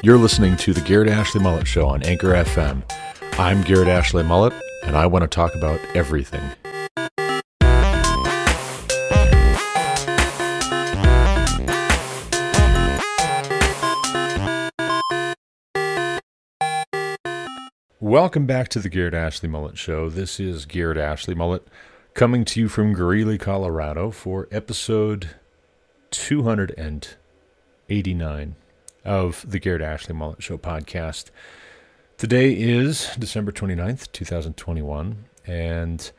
You're listening to the Garrett Ashley Mullet Show on Anchor FM. I'm Garrett Ashley Mullet, and I want to talk about everything. Welcome back to the Garrett Ashley Mullet Show. This is Garrett Ashley Mullet coming to you from Greeley, Colorado for episode 289 of the Garrett Ashley Mullet Show podcast. Today is December 29th, 2021, and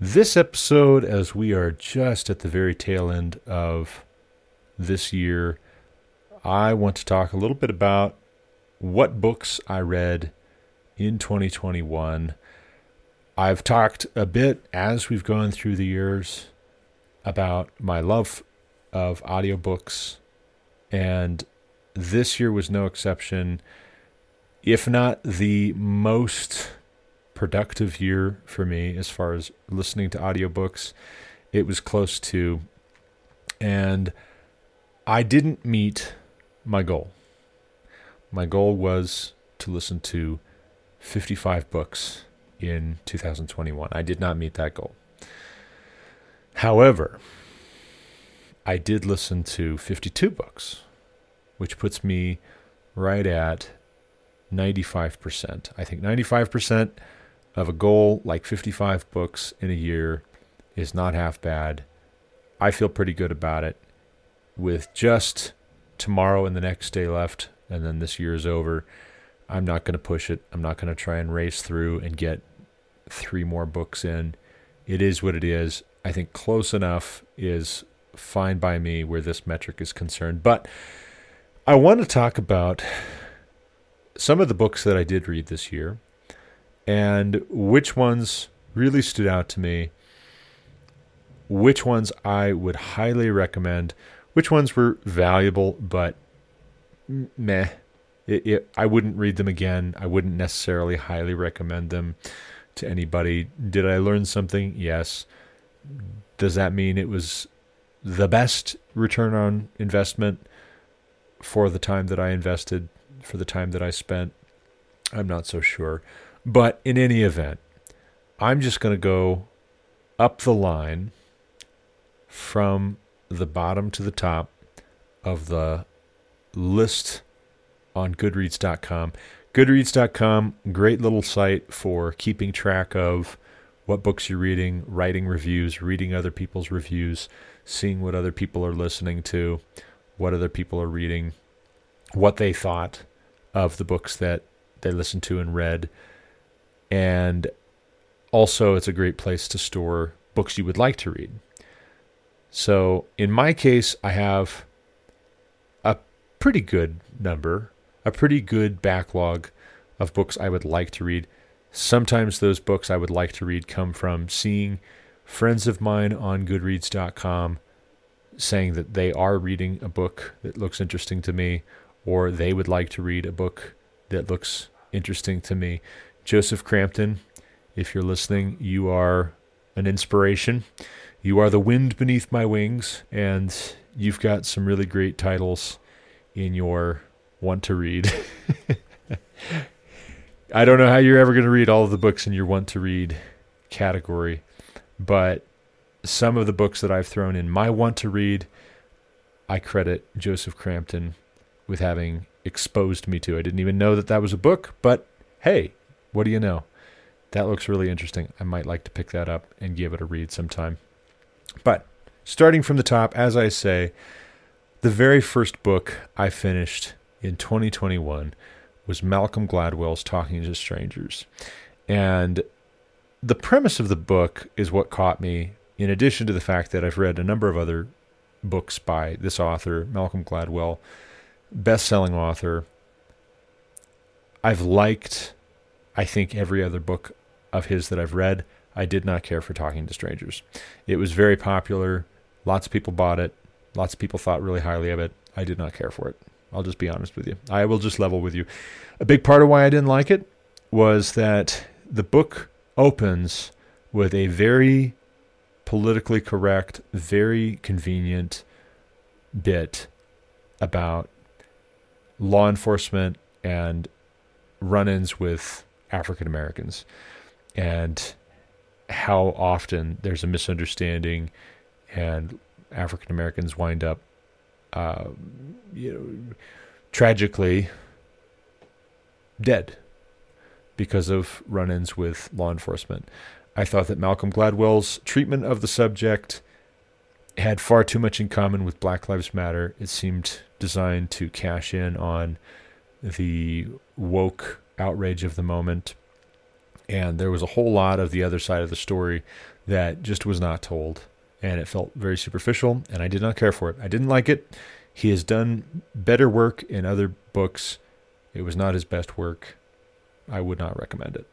this episode, as we are just at the very tail end of this year, I want to talk a little bit about what books I read in 2021. I've talked a bit as we've gone through the years about my love of audiobooks, and this year was no exception. If not the most productive year for me as far as listening to audiobooks, it was close to. And I didn't meet my goal. My goal was to listen to 55 books in 2021. I did not meet that goal. However, I did listen to 52 books, which puts me right at 95%. I think 95% of a goal like 55 books in a year is not half bad. I feel pretty good about it. With just tomorrow and the next day left, and then this year is over, I'm not going to push it. I'm not going to try and race through and get three more books in. It is what it is. I think close enough is fine by me where this metric is concerned. But I want to talk about some of the books that I did read this year and which ones really stood out to me, which ones I would highly recommend, which ones were valuable but meh it, it, I wouldn't read them again. I wouldn't necessarily highly recommend them to anybody. Did I learn something? Yes. Does that mean it was the best return on investment for the time that I invested, for the time that I spent? I'm not so sure. But in any event, I'm just going to go up the line from the bottom to the top of the list on Goodreads.com. Goodreads.com, great little site for keeping track of what books you're reading, writing reviews, reading other people's reviews, seeing what other people are listening to, what other people are reading, what they thought of the books that they listened to and read. And also, it's a great place to store books you would like to read. So, in my case, I have a pretty good number a pretty good backlog of books I would like to read. Sometimes those books I would like to read come from seeing friends of mine on Goodreads.com saying that they are reading a book that looks interesting to me, or they would like to read a book that looks interesting to me. Joseph Crampton, if you're listening, you are an inspiration. You are the wind beneath my wings, and you've got some really great titles in your want to read. I don't know how you're ever going to read all of the books in your want to read category, but some of the books that I've thrown in my want to read, I credit Joseph Crampton with having exposed me to. I didn't even know that that was a book, but hey, what do you know? That looks really interesting. I might like to pick that up and give it a read sometime. But starting from the top, as I say, the very first book I finished in 2021 was Malcolm Gladwell's Talking to Strangers. And the premise of the book is what caught me, in addition to the fact that I've read a number of other books by this author, Malcolm Gladwell, best selling author. I've liked, I think, every other book of his that I've read. I did not care for Talking to Strangers. It was very popular. Lots of people bought it. Lots of people thought really highly of it. I did not care for it. I'll just be honest with you. I will just level with you. A big part of why I didn't like it was that the book opens with a very politically correct, very convenient bit about law enforcement and run ins with African Americans and how often there's a misunderstanding and African Americans wind up, uh, you know, tragically dead because of run ins with law enforcement. I thought that Malcolm Gladwell's treatment of the subject had far too much in common with Black Lives Matter. It seemed designed to cash in on the woke outrage of the moment. And there was a whole lot of the other side of the story that just was not told. And it felt very superficial, and I did not care for it. I didn't like it. He has done better work in other books. It was not his best work. I would not recommend it.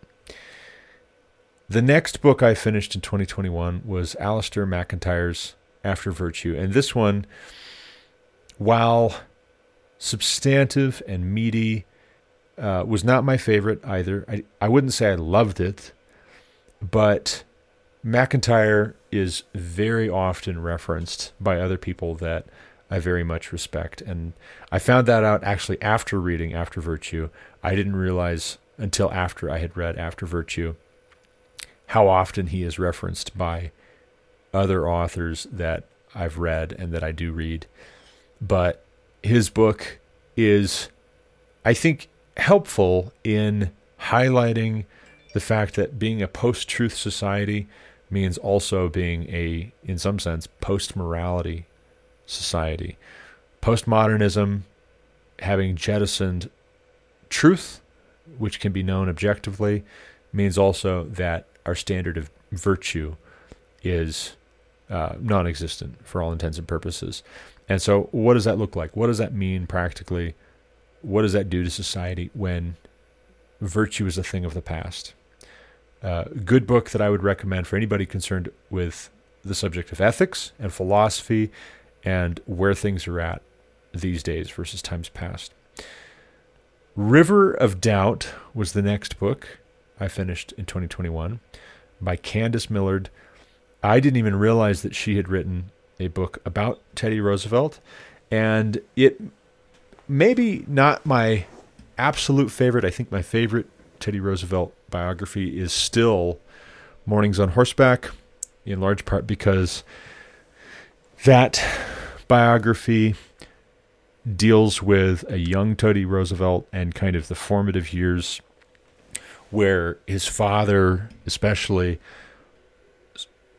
The next book I finished in 2021 was Alasdair MacIntyre's After Virtue. And this one, while substantive and meaty, uh, was not my favorite either. I, I wouldn't say I loved it, but MacIntyre is very often referenced by other people that I very much respect. And I found that out actually after reading After Virtue. I didn't realize until after I had read After Virtue how often he is referenced by other authors that I've read and that I do read. But his book is, I think, helpful in highlighting the fact that being a post truth society means also being a, in some sense, post morality society. Postmodernism, having jettisoned truth, which can be known objectively, means also that our standard of virtue is uh, non existent for all intents and purposes. And so, what does that look like? What does that mean practically? What does that do to society when virtue is a thing of the past? Uh, good book that I would recommend for anybody concerned with the subject of ethics and philosophy and where things are at these days versus times past. River of Doubt was the next book I finished in 2021 by Candice Millard. I didn't even realize that she had written a book about Teddy Roosevelt, and it maybe not my absolute favorite. I think my favorite Teddy Roosevelt biography is still Mornings on Horseback, in large part because that biography deals with a young Teddy Roosevelt and kind of the formative years where his father, especially,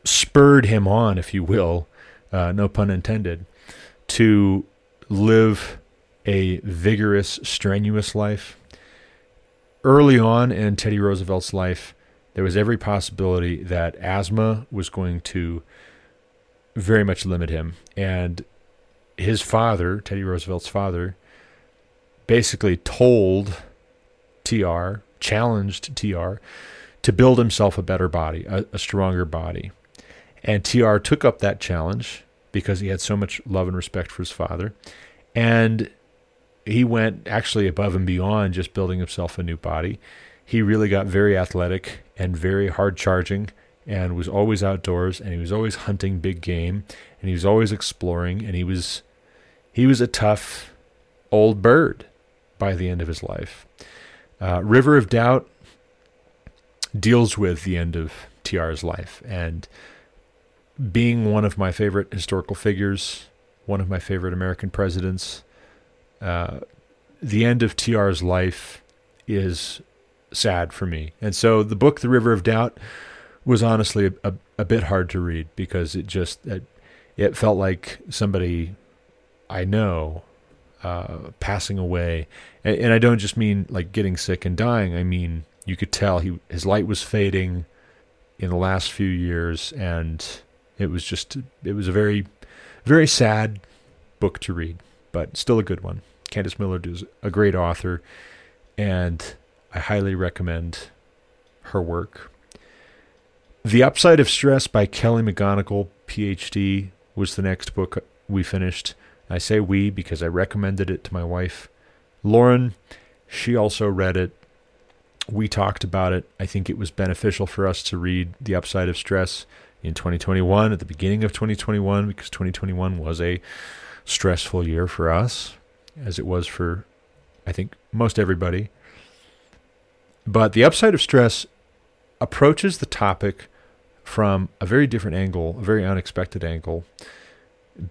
spurred him on, if you will, uh, no pun intended, to live a vigorous, strenuous life. Early on in Teddy Roosevelt's life, there was every possibility that asthma was going to very much limit him. And his father, Teddy Roosevelt's father, basically told TR, challenged TR to build himself a better body, a, a stronger body. And TR took up that challenge because he had so much love and respect for his father. And he went actually above and beyond just building himself a new body. He really got very athletic and very hard charging and was always outdoors and he was always hunting big game and he was always exploring and he was he was a tough old bird by the end of his life. Uh, River of Doubt deals with the end of TR's life and being one of my favorite historical figures, one of my favorite American presidents, uh, the end of TR's life is sad for me. And so the book, The River of Doubt, was honestly a, a, a bit hard to read because it just it, it felt like somebody I know uh, passing away, and, and I don't just mean like getting sick and dying. I mean you could tell he his light was fading in the last few years, and it was just it was a very very sad book to read, but still a good one. Candice Millard is a great author, and I highly recommend her work. The Upside of Stress by Kelly McGonigal, PhD, was the next book we finished. I say we because I recommended it to my wife, Lauren. She also read it we talked about it. I think it was beneficial for us to read The Upside of Stress in 2021, at the beginning of 2021, because 2021 was a stressful year for us, as it was for I think most everybody. But the upside of stress approaches the topic from a very different angle, a very unexpected angle,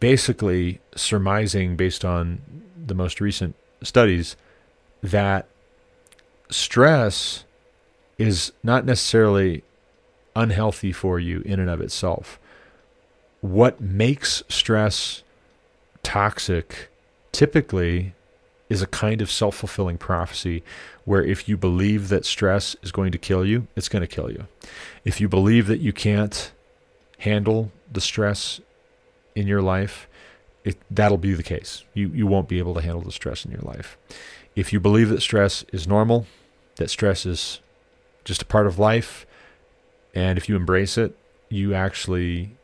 basically surmising based on the most recent studies that stress is not necessarily unhealthy for you in and of itself. What makes stress toxic typically is a kind of self fulfilling prophecy where if you believe that stress is going to kill you, it's going to kill you. If you believe that you can't handle the stress in your life, it, that'll be the case. You, you won't be able to handle the stress in your life. If you believe that stress is normal, that stress is just a part of life, and if you embrace it, you actually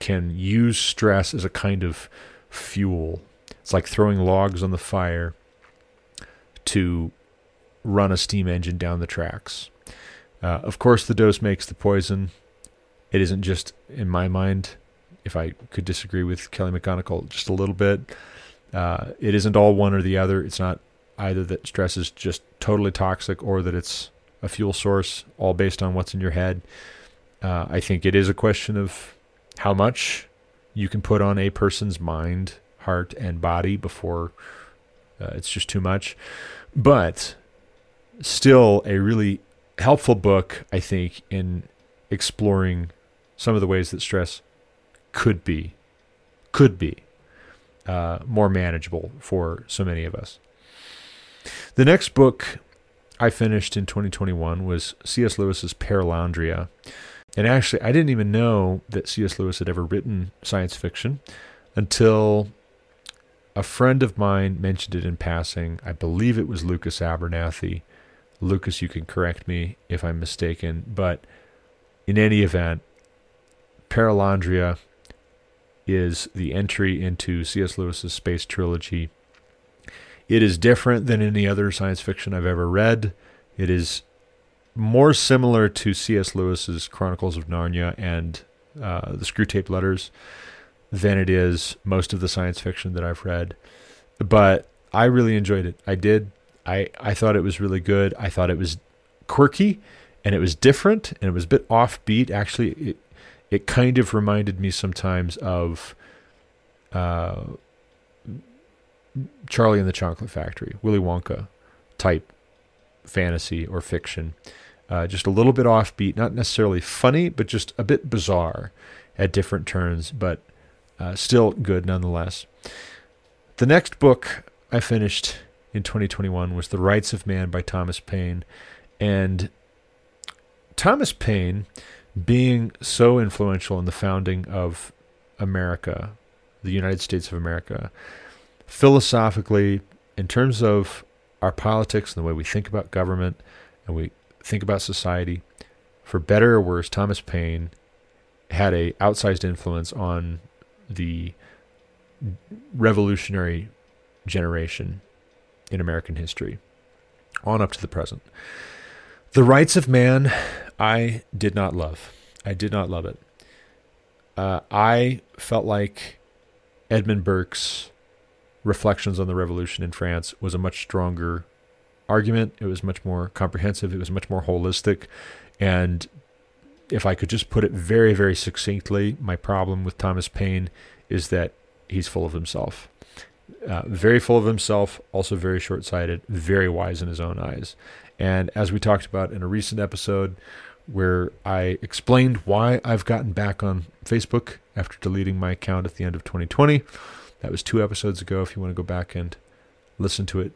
can use stress as a kind of fuel. It's like throwing logs on the fire to run a steam engine down the tracks. Uh, of course, the dose makes the poison. It isn't just, in my mind, if I could disagree with Kelly McGonigal just a little bit, uh, it isn't all one or the other. It's not either that stress is just totally toxic or that it's a fuel source, all based on what's in your head. Uh, I think it is a question of how much you can put on a person's mind, heart, and body before uh, it's just too much. But still, a really helpful book, I think, in exploring some of the ways that stress could be, could be uh, more manageable for so many of us. The next book I finished in 2021 was C.S. Lewis's Perelandria. And actually, I didn't even know that C.S. Lewis had ever written science fiction until a friend of mine mentioned it in passing. I believe it was Lucas Abernathy. Lucas, you can correct me if I'm mistaken, but in any event, Perelandria is the entry into C.S. Lewis's space trilogy. It is different than any other science fiction I've ever read. It is more similar to C.S. Lewis's Chronicles of Narnia and uh, the Screwtape Letters than it is most of the science fiction that I've read. But I really enjoyed it. I did. I, I thought it was really good. I thought it was quirky and it was different and it was a bit offbeat. Actually, it, it kind of reminded me sometimes of uh, Charlie and the Chocolate Factory, Willy Wonka type fantasy or fiction. Uh, just a little bit offbeat, not necessarily funny, but just a bit bizarre at different turns, but uh, still good nonetheless. The next book I finished in 2021 was The Rights of Man by Thomas Paine. And Thomas Paine, being so influential in the founding of America, the United States of America, philosophically, in terms of our politics and the way we think about government and we think about society, for better or worse, Thomas Paine had a outsized influence on the revolutionary generation in American history, on up to the present. The Rights of Man, I did not love. I did not love it. Uh, I felt like Edmund Burke's reflections on the revolution in France was a much stronger argument. It was much more comprehensive. It was much more holistic. And if I could just put it very, very succinctly, my problem with Thomas Paine is that he's full of himself. Uh, very full of himself, also very short sighted, very wise in his own eyes. And as we talked about in a recent episode, where I explained why I've gotten back on Facebook after deleting my account at the end of 2020, that was two episodes ago. If you want to go back and listen to it,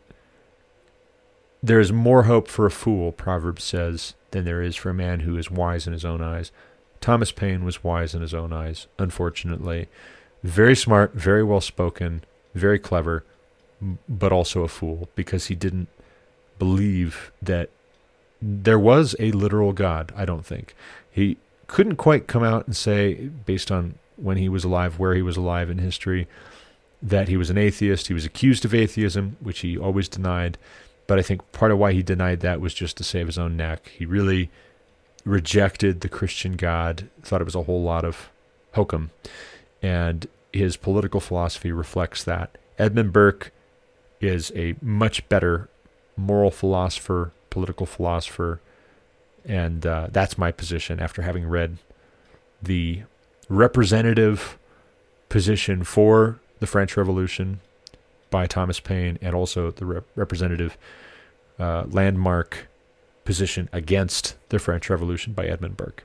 there is more hope for a fool, Proverbs says, than there is for a man who is wise in his own eyes. Thomas Paine was wise in his own eyes, unfortunately. Very smart, very well spoken, very clever, but also a fool because he didn't believe that there was a literal God, I don't think. He couldn't quite come out and say, based on when he was alive, where he was alive in history, that he was an atheist. He was accused of atheism, which he always denied. But I think part of why he denied that was just to save his own neck. He really rejected the Christian God, thought it was a whole lot of hokum. And his political philosophy reflects that. Edmund Burke is a much better moral philosopher, political philosopher, and uh, that's my position after having read the representative position for the French Revolution by Thomas Paine and also the rep- representative uh, landmark position against the French Revolution by Edmund Burke.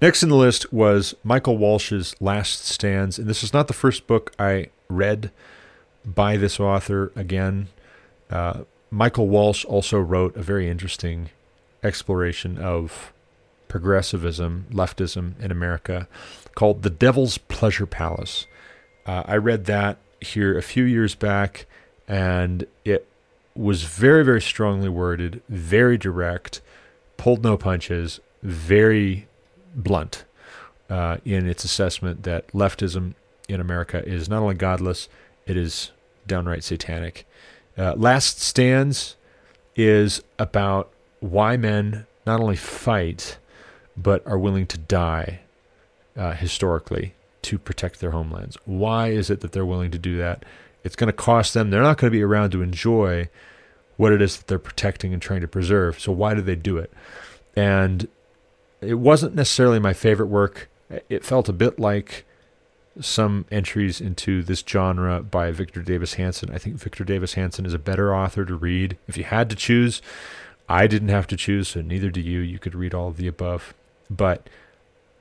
Next in the list was Michael Walsh's Last Stands, and this is not the first book I read by this author. Again, uh, Michael Walsh also wrote a very interesting exploration of progressivism, leftism in America called The Devil's Pleasure Palace. Uh, I read that here a few years back, and it was very, very strongly worded, very direct, pulled no punches, very blunt uh, in its assessment that leftism in America is not only godless, it is downright satanic. Uh, Last Stands is about why men not only fight, but are willing to die uh, historically to protect their homelands. Why is it that they're willing to do that? It's going to cost them. They're not going to be around to enjoy what it is that they're protecting and trying to preserve. So why do they do it? And it wasn't necessarily my favorite work. It felt a bit like some entries into this genre by Victor Davis Hanson. I think Victor Davis Hanson is a better author to read. If you had to choose, I didn't have to choose, so neither do you. You could read all of the above. But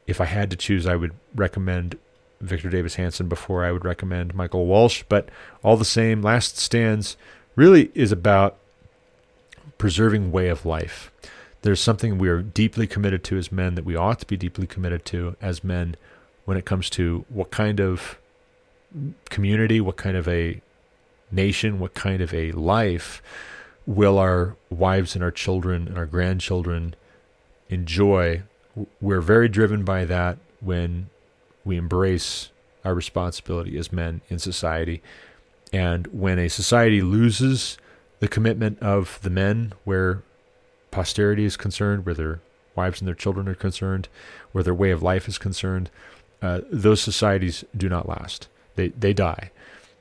if I had to choose, I would recommend Victor Davis Hanson before I would recommend Michael Walsh. But all the same, Last Stands really is about preserving way of life. There's something we are deeply committed to as men that we ought to be deeply committed to as men when it comes to what kind of community, what kind of a nation, what kind of a life will our wives and our children and our grandchildren enjoy. We're very driven by that when we embrace our responsibility as men in society. And when a society loses the commitment of the men where posterity is concerned, where their wives and their children are concerned, where their way of life is concerned, uh, those societies do not last. They they die.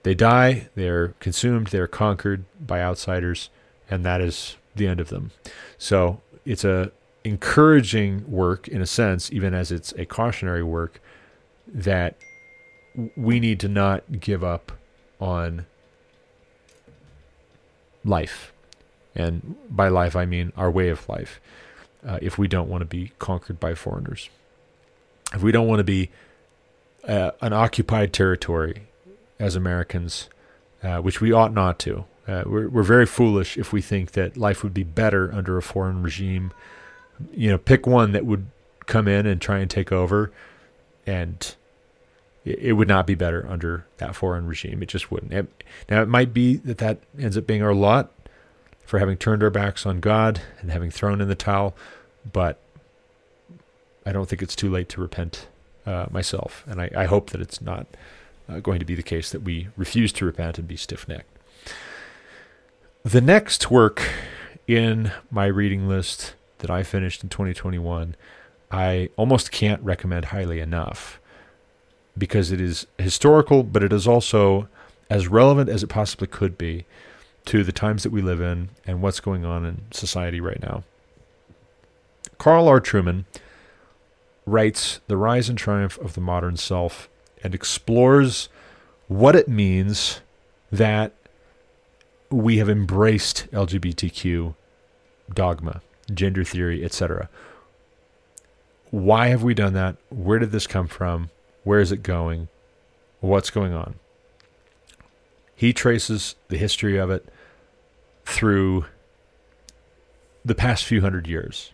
They die. They're consumed. They're conquered by outsiders, and that is the end of them. So it's a encouraging work in a sense, even as it's a cautionary work, that we need to not give up on life. And by life, I mean our way of life. Uh, if we don't want to be conquered by foreigners, if we don't want to be uh, an occupied territory as Americans, uh, which we ought not to. Uh, we're, we're very foolish if we think that life would be better under a foreign regime. You know, pick one that would come in and try and take over, and it, would not be better under that foreign regime. It just wouldn't. Now, it might be that that ends up being our lot for having turned our backs on God and having thrown in the towel, but I don't think it's too late to repent uh, myself, and I, I, hope that it's not uh, going to be the case that we refuse to repent and be stiff necked. The next work in my reading list that I finished in 2021, I almost can't recommend highly enough because it is historical, but it is also as relevant as it possibly could be to the times that we live in and what's going on in society right now. Carl R. Trueman writes The Rise and Triumph of the Modern Self and explores what it means that we have embraced LGBTQ dogma, gender theory, etc. Why have we done that? Where did this come from? Where is it going? What's going on? He traces the history of it through the past few hundred years.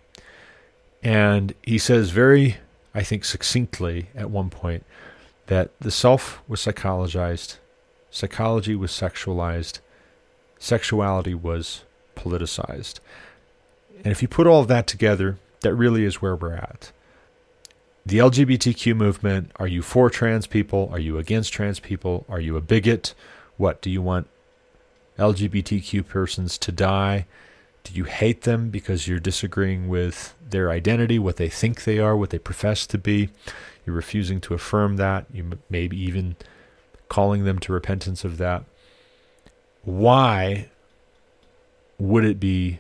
And he says very, I think, succinctly at one point that the self was psychologized, psychology was sexualized, sexuality was politicized. And if you put all of that together, that really is where we're at. The LGBTQ movement are you for trans people? Are you against trans people? Are you a bigot? What? Do you want LGBTQ persons to die? Do you hate them because you're disagreeing with their identity, what they think they are, what they profess to be? You're refusing to affirm that. You maybe even calling them to repentance of that. why would it be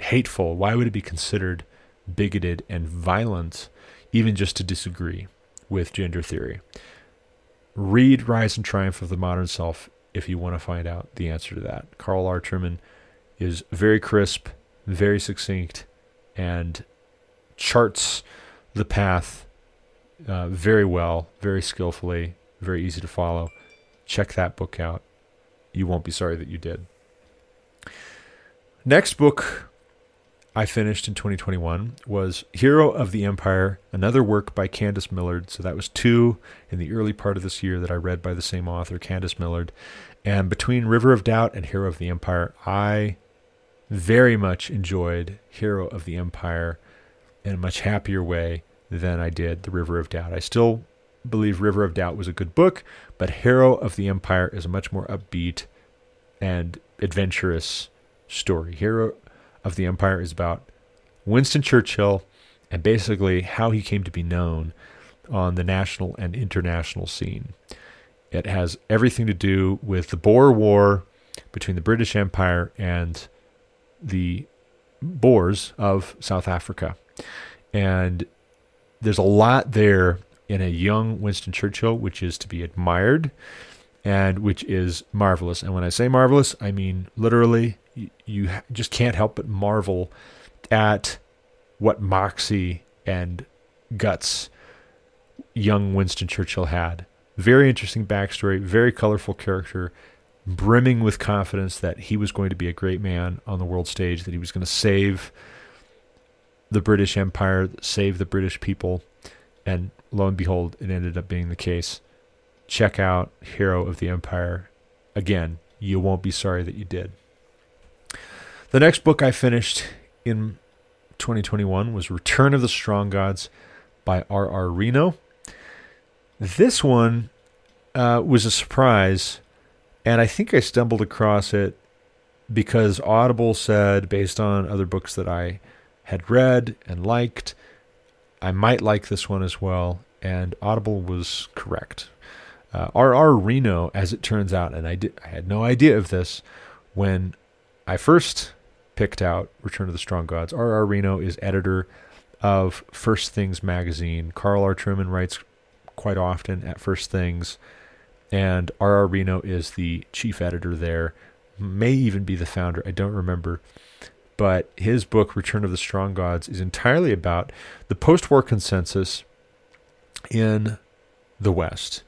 hateful? Why would it be considered bigoted and violent, even just to disagree with gender theory? Read Rise and Triumph of the Modern Self if you want to find out the answer to that. Carl R. Trueman is very crisp, very succinct, and charts the path uh, very well, very skillfully, very easy to follow. Check that book out. You won't be sorry that you did. Next book I finished in 2021 was Hero of the Empire, another work by Candice Millard. So that was two in the early part of this year that I read by the same author, Candice Millard. And between River of Doubt and Hero of the Empire, I very much enjoyed Hero of the Empire in a much happier way than I did The River of Doubt. I still believe River of Doubt was a good book, but Hero of the Empire is a much more upbeat and adventurous story. Hero of the Empire is about Winston Churchill and basically how he came to be known on the national and international scene. It has everything to do with the Boer War between the British Empire and the Boers of South Africa. And there's a lot there in a young Winston Churchill, which is to be admired and which is marvelous. And when I say marvelous, I mean literally, you, you just can't help but marvel at what moxie and guts young Winston Churchill had. Very interesting backstory, very colorful character, brimming with confidence that he was going to be a great man on the world stage, that he was going to save the British Empire, save the British people. And lo and behold, it ended up being the case. Check out Hero of the Empire. Again, you won't be sorry that you did. The next book I finished in 2021 was Return of the Strong Gods by R.R. Reno. This one uh, was a surprise, and I think I stumbled across it because Audible said, based on other books that I had read and liked, I might like this one as well. And Audible was correct. R.R. Uh, Reno, as it turns out, and I, I had no idea of this when I first picked out Return of the Strong Gods. R.R. Reno is editor of First Things magazine. Carl R. Trueman writes quite often at First Things, and R.R. Reno is the chief editor there, may even be the founder, I don't remember. But his book, Return of the Strong Gods, is entirely about the post war consensus in the West,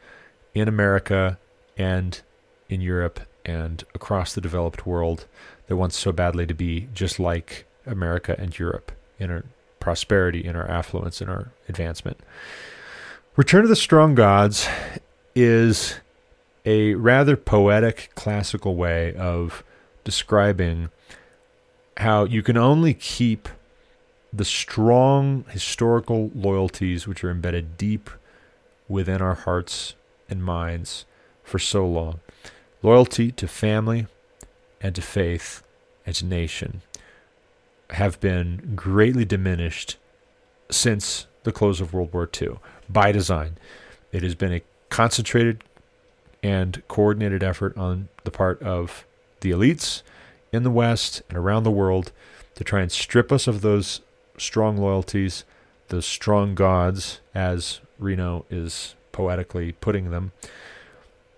in America, and in Europe, and across the developed world that wants so badly to be just like America and Europe in our prosperity, in our affluence, in our advancement. Return of the Strong Gods is a rather poetic, classical way of describing how you can only keep the strong historical loyalties which are embedded deep within our hearts and minds for so long loyalty to family and to faith and to nation have been greatly diminished since the close of World War II by design. It has been a concentrated and coordinated effort on the part of the elites in the West and around the world to try and strip us of those strong loyalties, those strong gods, as Reno is poetically putting them.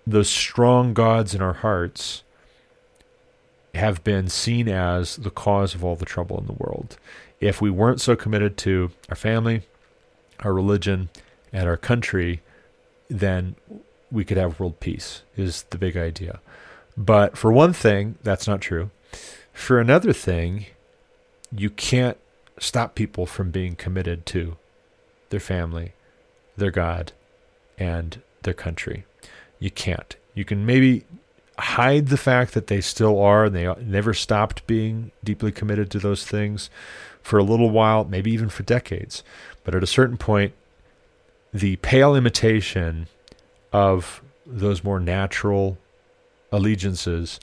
Those strong gods in our hearts have been seen as the cause of all the trouble in the world. If we weren't so committed to our family, our religion, and our country, then we could have world peace, is the big idea. But for one thing, that's not true. For another thing, you can't stop people from being committed to their family, their God, and their country. You can't. You can maybe hide the fact that they still are and they never stopped being deeply committed to those things for a little while, maybe even for decades. But at a certain point, the pale imitation of those more natural allegiances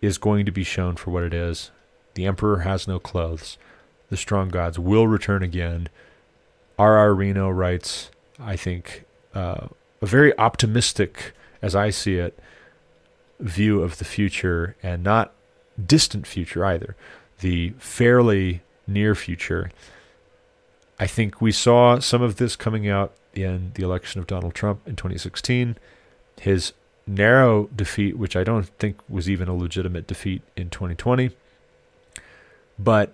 is going to be shown for what it is. The emperor has no clothes. The strong gods will return again. R.R. Reno writes, I think, uh, a very optimistic, as I see it, view of the future and not distant future either, the fairly near future. I think we saw some of this coming out in the election of Donald Trump in 2016. His narrow defeat, which I don't think was even a legitimate defeat in 2020. But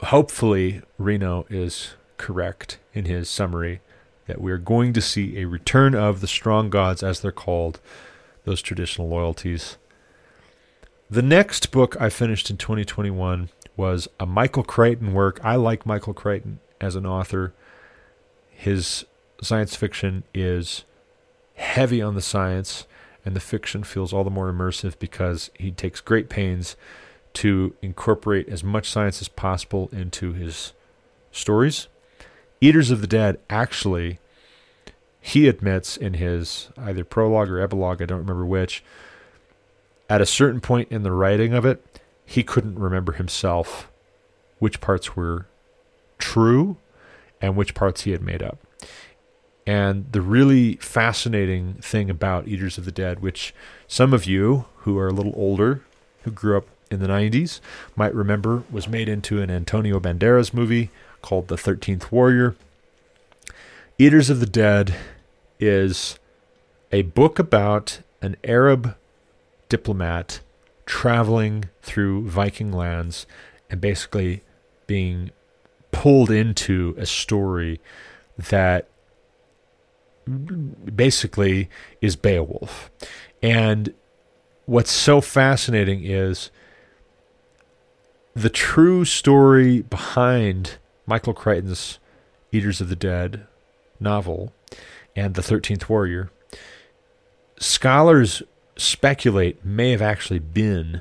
hopefully, Reno is correct in his summary that we're going to see a return of the strong gods, as they're called, those traditional loyalties. The next book I finished in 2021 was a Michael Crichton work. I like Michael Crichton as an author. His science fiction is heavy on the science, and the fiction feels all the more immersive because he takes great pains to incorporate as much science as possible into his stories. Eaters of the Dead actually, he admits in his either prologue or epilogue, I don't remember which, at a certain point in the writing of it, he couldn't remember himself which parts were true and which parts he had made up. And the really fascinating thing about Eaters of the Dead, which some of you who are a little older, who grew up in the 90s, might remember, was made into an Antonio Banderas movie called The 13th Warrior. Eaters of the Dead is a book about an Arab diplomat traveling through Viking lands and basically being pulled into a story that basically is Beowulf. And what's so fascinating is the true story behind Michael Crichton's Eaters of the Dead novel and The 13th Warrior. Scholars speculate may have actually been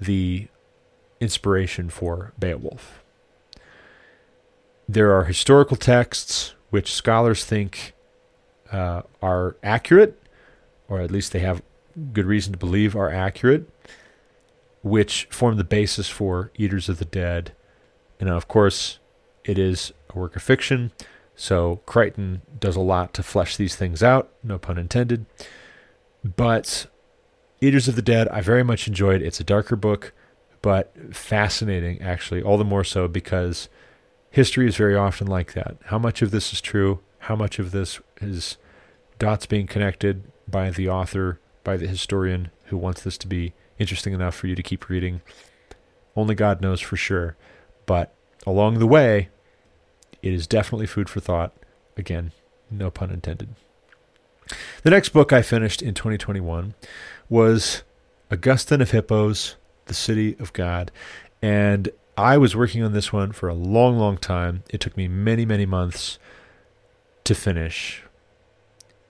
the inspiration for Beowulf. There are historical texts which scholars think uh, are accurate, or at least they have good reason to believe are accurate, which form the basis for Eaters of the Dead. And of course, it is a work of fiction, so Crichton does a lot to flesh these things out, no pun intended. But Eaters of the Dead, I very much enjoyed. It's a darker book, but fascinating, actually, all the more so because history is very often like that. How much of this is true? How much of this is dots being connected by the author, by the historian who wants this to be interesting enough for you to keep reading? Only God knows for sure. But along the way, it is definitely food for thought. Again, no pun intended. The next book I finished in 2021 was Augustine of Hippos, The City of God. And I was working on this one for a long, long time. It took me many, many months to finish.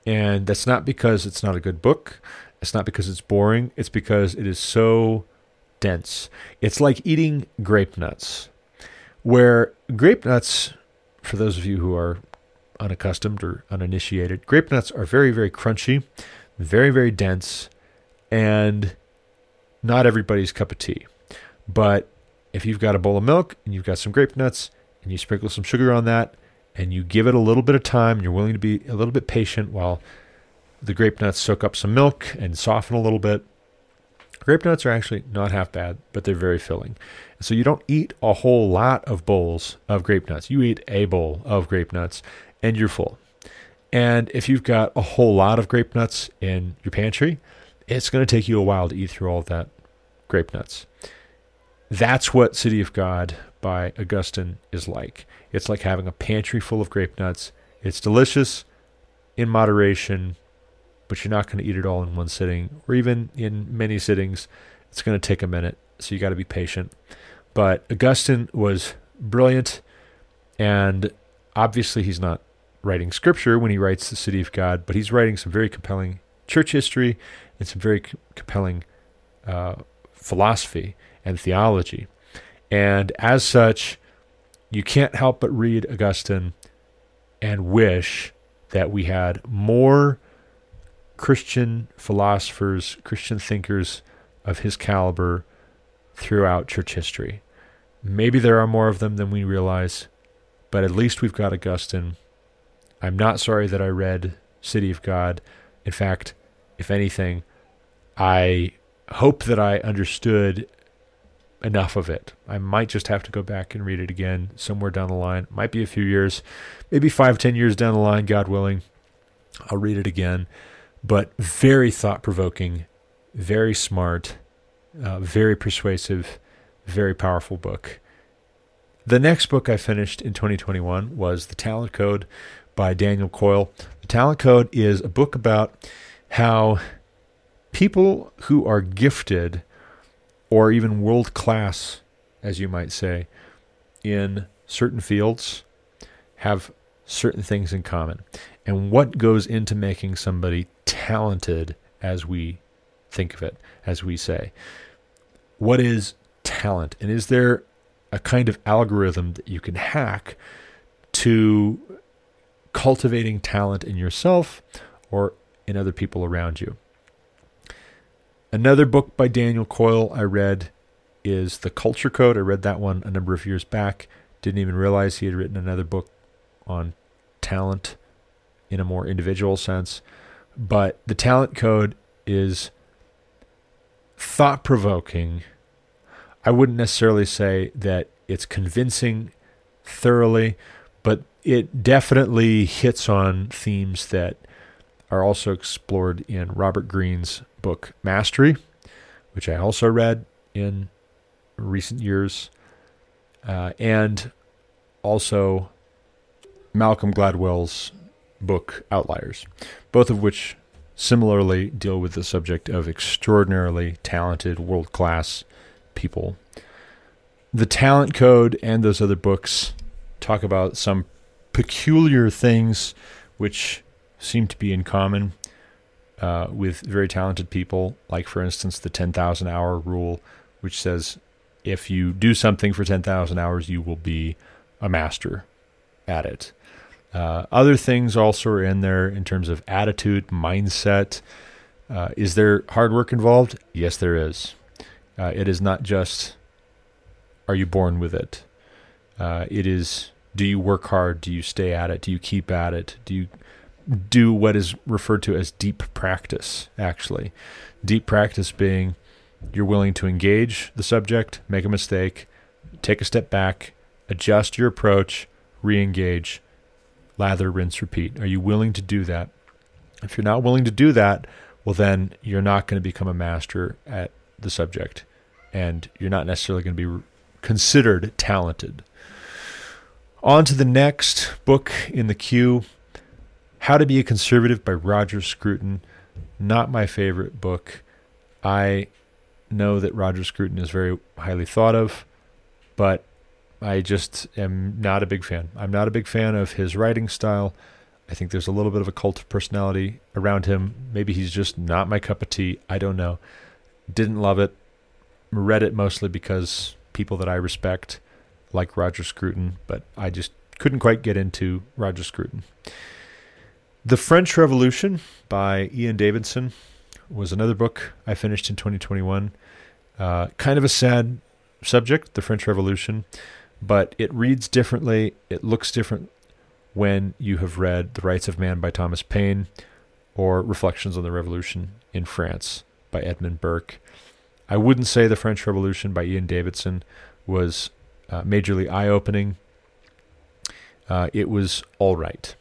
And that's not because it's not a good book. It's not because it's boring. It's because it is so dense. It's like eating grape nuts, where grape nuts, for those of you who are unaccustomed or uninitiated, grape nuts are very, very crunchy, very, very dense, and not everybody's cup of tea. But if you've got a bowl of milk and you've got some grape nuts and you sprinkle some sugar on that and you give it a little bit of time and you're willing to be a little bit patient while the grape nuts soak up some milk and soften a little bit. Grape nuts are actually not half bad, but they're very filling. So you don't eat a whole lot of bowls of grape nuts. You eat a bowl of grape nuts and you're full. And if you've got a whole lot of grape nuts in your pantry, it's going to take you a while to eat through all that grape nuts. That's what City of God by Augustine is like. It's like having a pantry full of grape nuts. It's delicious in moderation, but you're not going to eat it all in one sitting, or even in many sittings. It's going to take a minute, so you got to be patient. But Augustine was brilliant, and obviously he's not writing scripture when he writes the City of God, but he's writing some very compelling church history and some very c- compelling uh, philosophy and theology. And as such, you can't help but read Augustine and wish that we had more Christian philosophers, Christian thinkers of his caliber throughout church history. Maybe there are more of them than we realize, but at least we've got Augustine. I'm not sorry that I read City of God. In fact, if anything, I hope that I understood enough of it. I might just have to go back and read it again somewhere down the line. Might be a few years, maybe five, ten years down the line, God willing. I'll read it again. But very thought provoking, very smart, uh, very persuasive, very powerful book. The next book I finished in 2021 was The Talent Code by Daniel Coyle. The Talent Code is a book about how people who are gifted or even world class, as you might say, in certain fields have certain things in common. And what goes into making somebody talented as we think of it, as we say? What is talent? And is there a kind of algorithm that you can hack to cultivating talent in yourself or in other people around you? Another book by Daniel Coyle I read is The Culture Code. I read that one a number of years back. Didn't even realize he had written another book on talent in a more individual sense. But the talent code is thought provoking. I wouldn't necessarily say that it's convincing thoroughly, but it definitely hits on themes that are also explored in Robert Greene's book Mastery, which I also read in recent years, uh, and also Malcolm Gladwell's book Outliers, both of which similarly deal with the subject of extraordinarily talented, world class people. The Talent Code and those other books talk about some peculiar things which seem to be in common uh, with very talented people, like, for instance, the 10,000 hour rule, which says if you do something for 10,000 hours, you will be a master at it. Uh, other things also are in there in terms of attitude, mindset. Uh, is there hard work involved? Yes, there is. Uh, it is not just are you born with it. Uh, it is do you work hard? Do you stay at it? Do you keep at it? Do you do what is referred to as deep practice, actually. Deep practice being you're willing to engage the subject, make a mistake, take a step back, adjust your approach, re engage, lather, rinse, repeat. Are you willing to do that? If you're not willing to do that, well, then you're not going to become a master at the subject and you're not necessarily going to be considered talented. On to the next book in the queue how to Be a Conservative by Roger Scruton. Not my favorite book. I know that Roger Scruton is very highly thought of, but I just am not a big fan. I'm not a big fan of his writing style. I think there's a little bit of a cult of personality around him. Maybe he's just not my cup of tea. I don't know. Didn't love it. Read it mostly because people that I respect like Roger Scruton, but I just couldn't quite get into Roger Scruton. The French Revolution by Ian Davidson was another book I finished in 2021. Uh, kind of a sad subject, the French Revolution, but it reads differently. It looks different when you have read The Rights of Man by Thomas Paine or Reflections on the Revolution in France by Edmund Burke. I wouldn't say The French Revolution by Ian Davidson was uh, majorly eye opening. Uh, it was all right.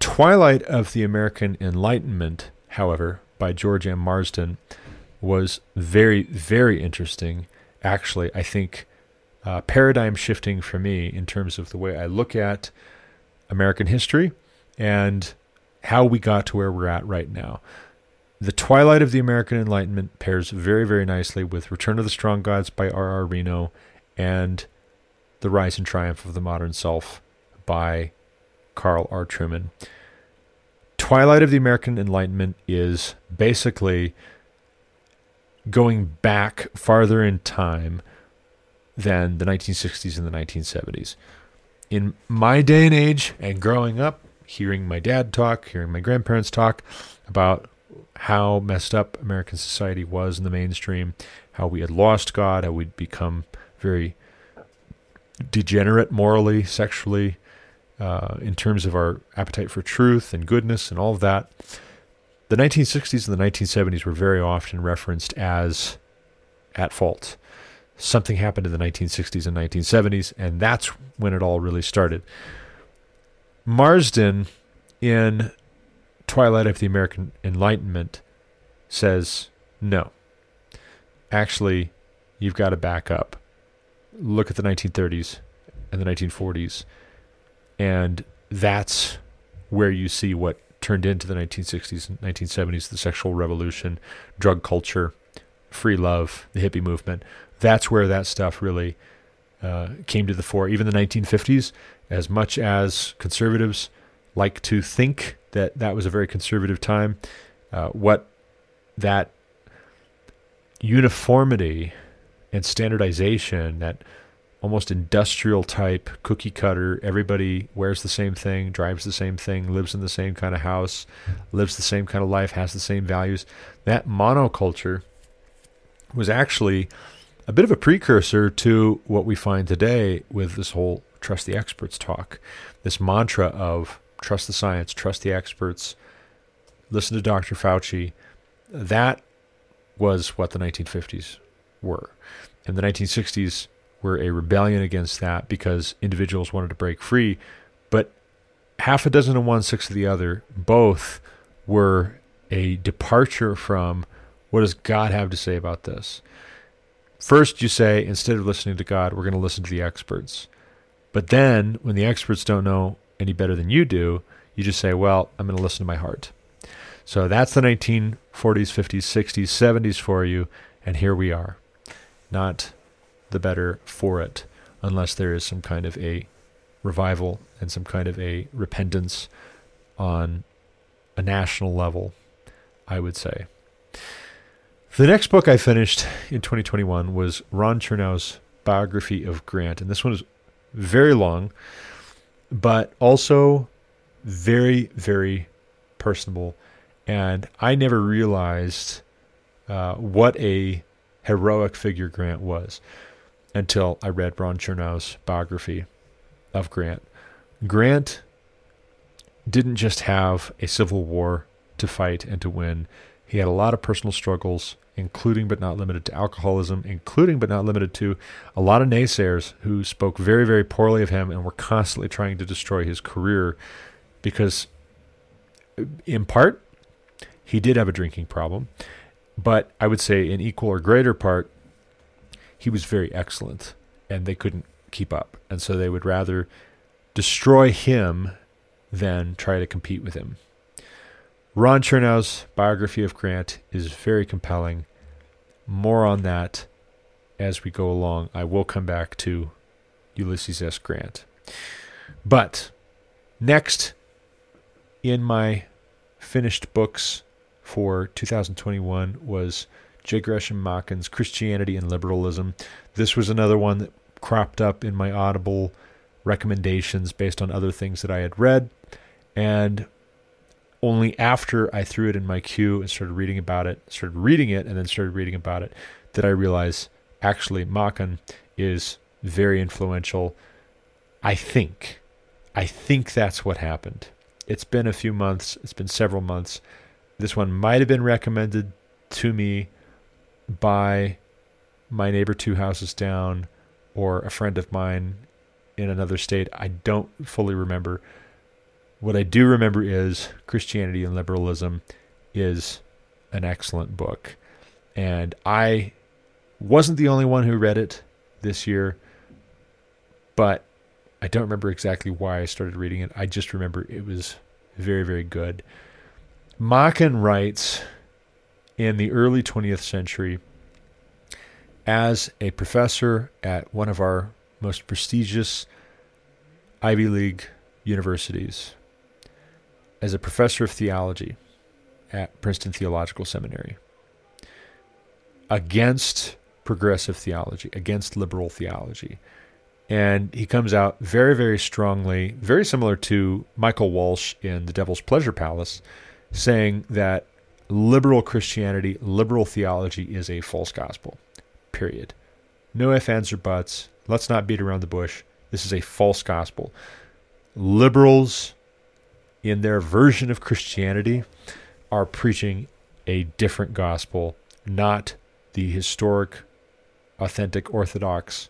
Twilight of the American Enlightenment, however, by George M. Marsden, was very, very interesting. Actually, I think uh, paradigm shifting for me in terms of the way I look at American history and how we got to where we're at right now. The Twilight of the American Enlightenment pairs very, very nicely with Return of the Strong Gods by R.R. Reno and The Rise and Triumph of the Modern Self by Carl R. Trueman. Twilight of the American Enlightenment is basically going back farther in time than the 1960s and the 1970s. In my day and age, and growing up, hearing my dad talk, hearing my grandparents talk about how messed up American society was in the mainstream, how we had lost God, how we'd become very degenerate morally, sexually, uh, in terms of our appetite for truth and goodness and all of that. the 1960s and the 1970s were very often referenced as at fault. Something happened in the 1960s and 1970s, and that's when it all really started. Marsden, in Twilight of the American Enlightenment, says no. Actually, you've got to back up. Look at the 1930s and the 1940s, and that's where you see what turned into the 1960s and 1970s the sexual revolution, drug culture, free love, the hippie movement. That's where that stuff really uh, came to the fore. Even the 1950s, as much as conservatives like to think that that was a very conservative time, uh, what that uniformity and standardization, that almost industrial type cookie cutter, everybody wears the same thing, drives the same thing, lives in the same kind of house, lives the same kind of life, has the same values. That monoculture was actually a bit of a precursor to what we find today with this whole trust the experts talk. This mantra of trust the science, trust the experts, listen to Dr. Fauci. That was what the 1950s were. And the 1960s were a rebellion against that because individuals wanted to break free. But half a dozen of one, six of the other, both were a departure from what does God have to say about this? First, you say, instead of listening to God, we're going to listen to the experts. But then, when the experts don't know any better than you do, you just say, well, I'm going to listen to my heart. So that's the 1940s, 50s, 60s, 70s for you. And here we are. Not the better for it, unless there is some kind of a revival and some kind of a repentance on a national level, I would say. The next book I finished in 2021 was Ron Chernow's biography of Grant. And this one is very long, but also very, very personable. And I never realized uh, what a heroic figure Grant was until I read Ron Chernow's biography of Grant. Grant didn't just have a civil war to fight and to win. He had a lot of personal struggles, including but not limited to alcoholism, including but not limited to a lot of naysayers who spoke very, very poorly of him and were constantly trying to destroy his career because, in part, he did have a drinking problem. But I would say, in equal or greater part, he was very excellent and they couldn't keep up. And so they would rather destroy him than try to compete with him. Ron Chernow's biography of Grant is very compelling. More on that as we go along. I will come back to Ulysses S. Grant. But next in my finished books for 2021 was J. Gresham Machen's Christianity and Liberalism. This was another one that cropped up in my Audible recommendations based on other things that I had read. And only after I threw it in my queue and started reading about it, started reading it, and then started reading about it, did I realize actually Machen is very influential. I think. I think that's what happened. It's been a few months, it's been several months. This one might have been recommended to me by my neighbor two houses down or a friend of mine in another state. I don't fully remember. What I do remember is Christianity and Liberalism is an excellent book. And I wasn't the only one who read it this year, but I don't remember exactly why I started reading it. I just remember it was very, very good. Machen writes in the early 20th century as a professor at one of our most prestigious Ivy League universities, as a professor of theology at Princeton Theological Seminary, against progressive theology, against liberal theology. And he comes out very, very strongly, very similar to Michael Walsh in The Devil's Pleasure Palace, saying that liberal Christianity, liberal theology is a false gospel. Period. No ifs, ands, or buts. Let's not beat around the bush. This is a false gospel. Liberals, in their version of Christianity, are preaching a different gospel, not the historic, authentic, orthodox,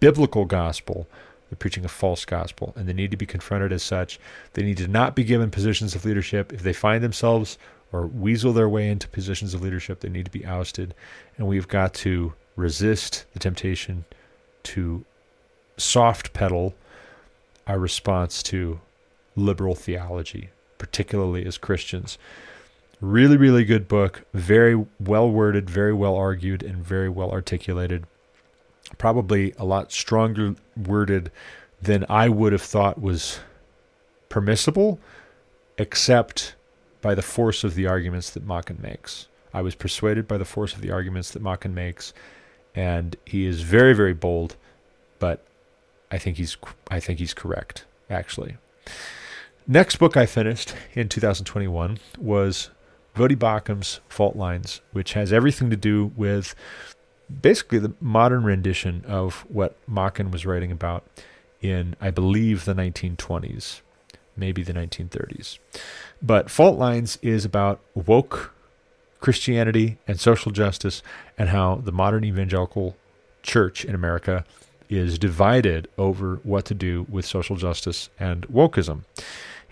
biblical gospel. They're preaching a false gospel, and they need to be confronted as such. They need to not be given positions of leadership. If they find themselves or weasel their way into positions of leadership, they need to be ousted. And we've got to resist the temptation to soft pedal our response to liberal theology, particularly as Christians. Really, really good book. Very well worded, very well argued, and very well articulated. Probably a lot stronger worded than I would have thought was permissible, except by the force of the arguments that Machen makes. I was persuaded by the force of the arguments that Machen makes, and he is very, very bold, but I think he's I think he's correct actually. Next book I finished in 2021 was Voddie Baucham's Fault Lines, which has everything to do with basically the modern rendition of what Machen was writing about in, I believe, the 1920s, maybe the 1930s. But Fault Lines is about woke Christianity and social justice and how the modern evangelical church in America is divided over what to do with social justice and wokeism.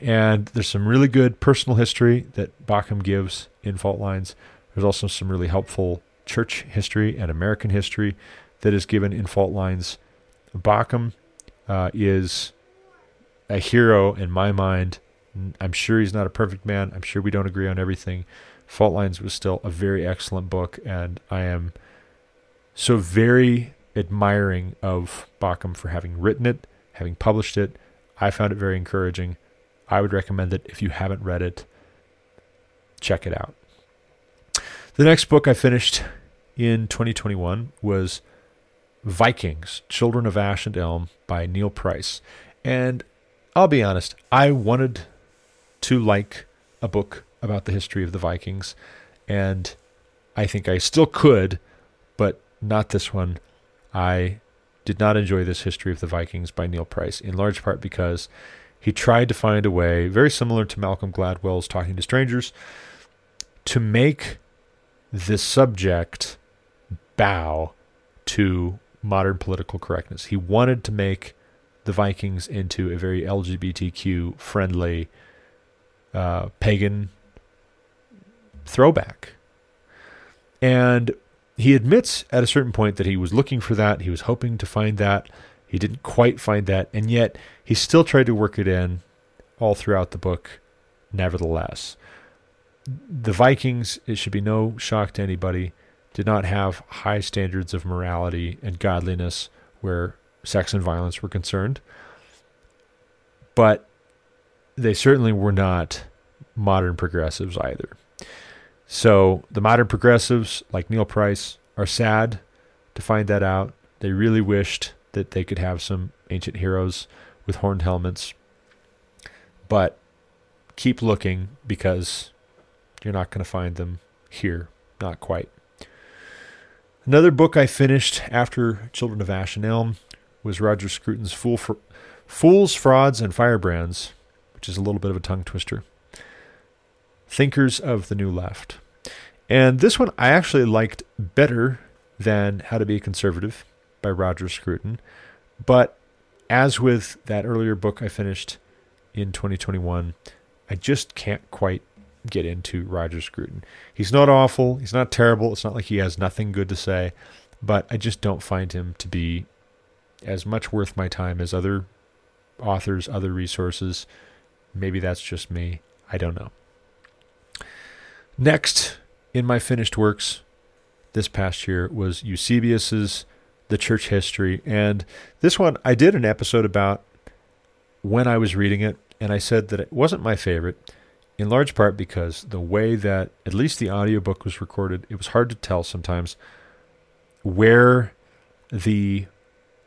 And there's some really good personal history that Baucham gives in Fault Lines. There's also some really helpful church history and American history that is given in Fault Lines. Baucham uh, is a hero in my mind. I'm sure he's not a perfect man. I'm sure we don't agree on everything. Fault Lines was still a very excellent book, and I am so very admiring of Baucham for having written it, having published it. I found it very encouraging. I would recommend it if you haven't read it. Check it out. The next book I finished in 2021 was Vikings, Children of Ash and Elm by Neil Price. And I'll be honest, I wanted to like a book about the history of the Vikings, and I think I still could, but not this one. I did not enjoy this history of the Vikings by Neil Price, in large part because he tried to find a way, very similar to Malcolm Gladwell's Talking to Strangers, to make the subject bow to modern political correctness. He wanted to make the Vikings into a very LGBTQ friendly uh, pagan throwback. And he admits at a certain point that he was looking for that. He was hoping to find that. He didn't quite find that. And yet he still tried to work it in all throughout the book, nevertheless. The Vikings, it should be no shock to anybody, did not have high standards of morality and godliness where sex and violence were concerned. But they certainly were not modern progressives either. So the modern progressives, like Neil Price, are sad to find that out. They really wished that they could have some ancient heroes with horned helmets. But keep looking because you're not going to find them here. Not quite. Another book I finished after Children of Ash and Elm was Roger Scruton's Fool for, Fools, Frauds, and Firebrands, which is a little bit of a tongue twister. Thinkers of the New Left. And this one I actually liked better than How to Be a Conservative by Roger Scruton. But as with that earlier book I finished in 2021, I just can't quite get into Roger Scruton. He's not awful, he's not terrible, it's not like he has nothing good to say, but I just don't find him to be as much worth my time as other authors, other resources. Maybe that's just me. I don't know. Next in my finished works this past year was Eusebius's The Church History. And this one, I did an episode about when I was reading it, and I said that it wasn't my favorite, in large part because the way that at least the audiobook was recorded, it was hard to tell sometimes where the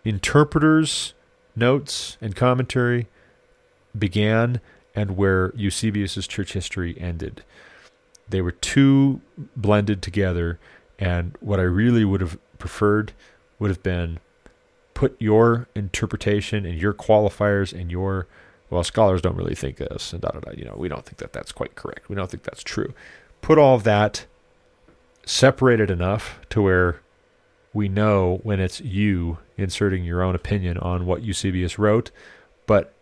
interpreter's notes and commentary began and where Eusebius's church history ended. They were too blended together, and what I really would have preferred would have been put your interpretation and your qualifiers and your well, scholars don't really think this, and da da da. You know, we don't think that that's quite correct. We don't think that's true. Put all of that separated enough to where we know when it's you inserting your own opinion on what Eusebius wrote, but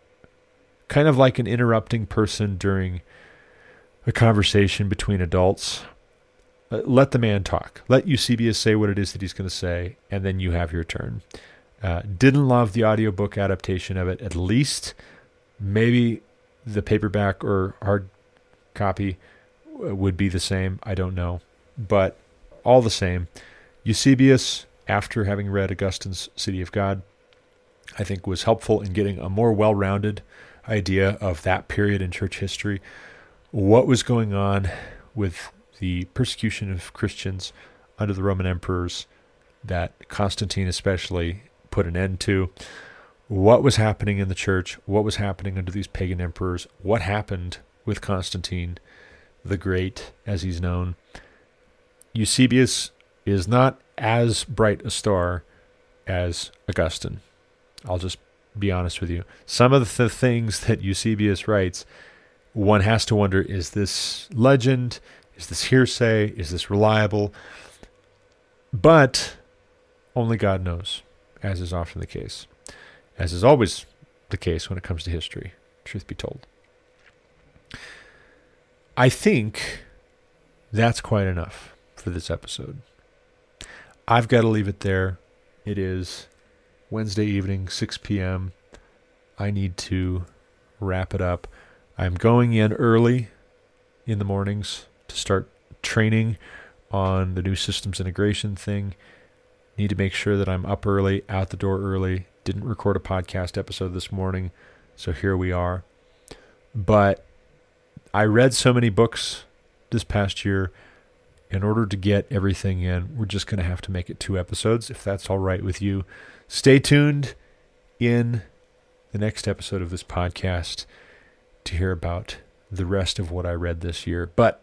kind of like an interrupting person during a conversation between adults. Uh, let the man talk. Let Eusebius say what it is that he's going to say, and then you have your turn. Uh, didn't love the audiobook adaptation of it, at least Maybe the paperback or hard copy would be the same. I don't know. But all the same, Eusebius, after having read Augustine's City of God, I think was helpful in getting a more well rounded idea of that period in church history. What was going on with the persecution of Christians under the Roman emperors that Constantine especially put an end to what was happening in the church, what was happening under these pagan emperors, what happened with Constantine the Great, as he's known. Eusebius is not as bright a star as Augustine. I'll just be honest with you. Some of the things that Eusebius writes, one has to wonder is this legend? Is this hearsay? Is this reliable? But only God knows, as is often the case as is always the case when it comes to history, truth be told. I think that's quite enough for this episode. I've got to leave it there. It is Wednesday evening, 6 p.m. I need to wrap it up. I'm going in early in the mornings to start training on the new systems integration thing. Need to make sure that I'm up early, out the door early, didn't record a podcast episode this morning, so here we are. But I read so many books this past year. In order to get everything in, we're just going to have to make it two episodes, if that's all right with you. Stay tuned in the next episode of this podcast to hear about the rest of what I read this year. But